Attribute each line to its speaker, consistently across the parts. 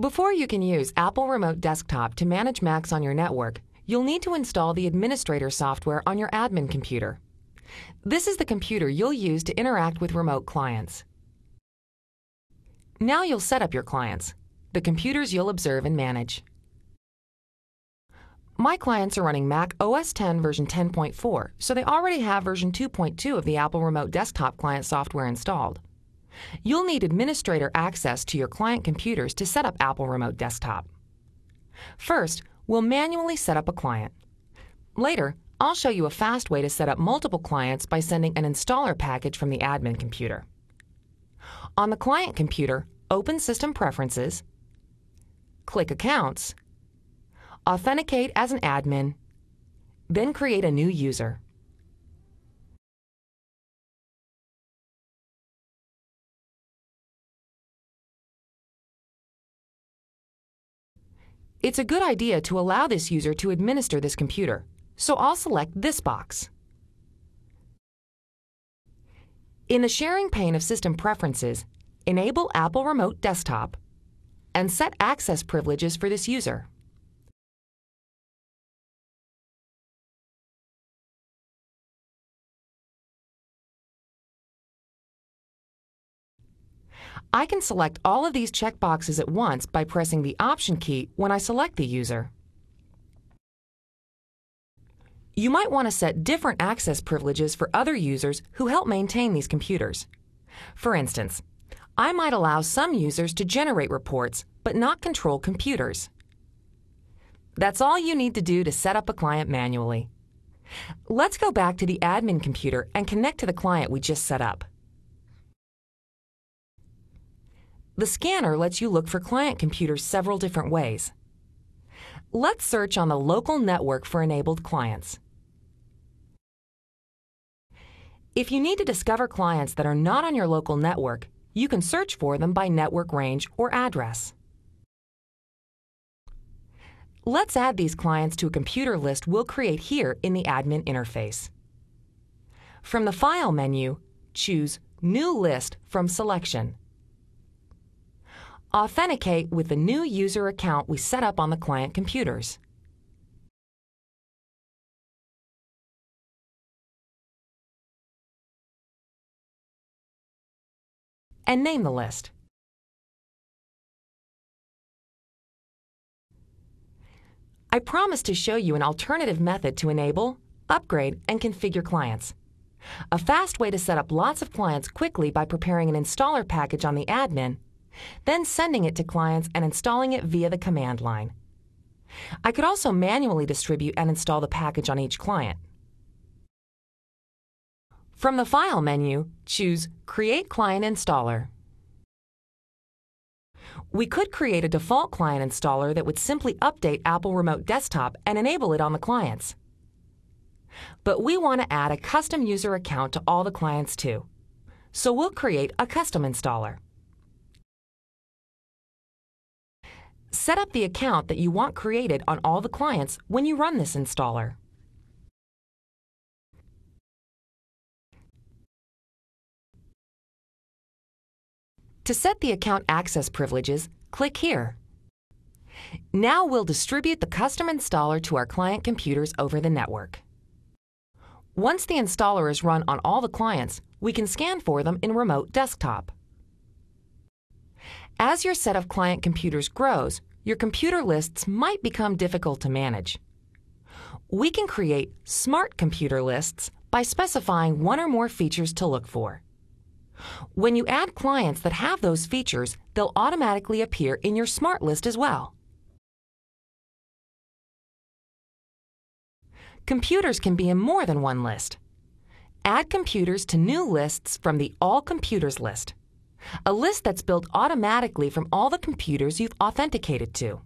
Speaker 1: Before you can use Apple Remote Desktop to manage Macs on your network, you'll need to install the administrator software on your admin computer. This is the computer you'll use to interact with remote clients. Now you'll set up your clients, the computers you'll observe and manage. My clients are running Mac OS X version 10.4, so they already have version 2.2 of the Apple Remote Desktop client software installed. You'll need administrator access to your client computers to set up Apple Remote Desktop. First, we'll manually set up a client. Later, I'll show you a fast way to set up multiple clients by sending an installer package from the admin computer. On the client computer, open System Preferences, click Accounts, authenticate as an admin, then create a new user. It's a good idea to allow this user to administer this computer, so I'll select this box. In the Sharing pane of System Preferences, enable Apple Remote Desktop and set access privileges for this user. I can select all of these checkboxes at once by pressing the Option key when I select the user. You might want to set different access privileges for other users who help maintain these computers. For instance, I might allow some users to generate reports but not control computers. That's all you need to do to set up a client manually. Let's go back to the admin computer and connect to the client we just set up. The scanner lets you look for client computers several different ways. Let's search on the local network for enabled clients. If you need to discover clients that are not on your local network, you can search for them by network range or address. Let's add these clients to a computer list we'll create here in the admin interface. From the File menu, choose New List from Selection. Authenticate with the new user account we set up on the client computers. And name the list. I promised to show you an alternative method to enable, upgrade, and configure clients. A fast way to set up lots of clients quickly by preparing an installer package on the admin then sending it to clients and installing it via the command line. I could also manually distribute and install the package on each client. From the File menu, choose Create Client Installer. We could create a default client installer that would simply update Apple Remote Desktop and enable it on the clients. But we want to add a custom user account to all the clients too. So we'll create a custom installer. Set up the account that you want created on all the clients when you run this installer. To set the account access privileges, click here. Now we'll distribute the custom installer to our client computers over the network. Once the installer is run on all the clients, we can scan for them in Remote Desktop. As your set of client computers grows, your computer lists might become difficult to manage. We can create smart computer lists by specifying one or more features to look for. When you add clients that have those features, they'll automatically appear in your smart list as well. Computers can be in more than one list. Add computers to new lists from the All Computers list a list that's built automatically from all the computers you've authenticated to.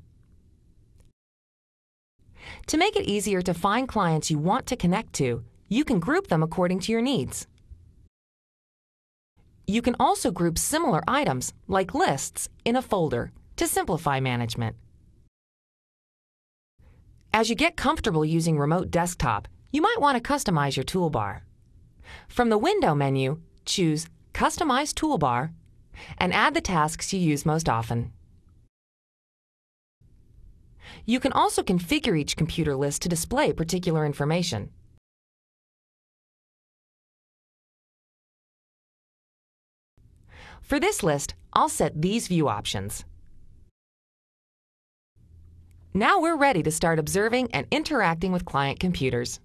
Speaker 1: To make it easier to find clients you want to connect to, you can group them according to your needs. You can also group similar items, like lists, in a folder to simplify management. As you get comfortable using Remote Desktop, you might want to customize your toolbar. From the Window menu, choose Customize Toolbar and add the tasks you use most often. You can also configure each computer list to display particular information. For this list, I'll set these view options. Now we're ready to start observing and interacting with client computers.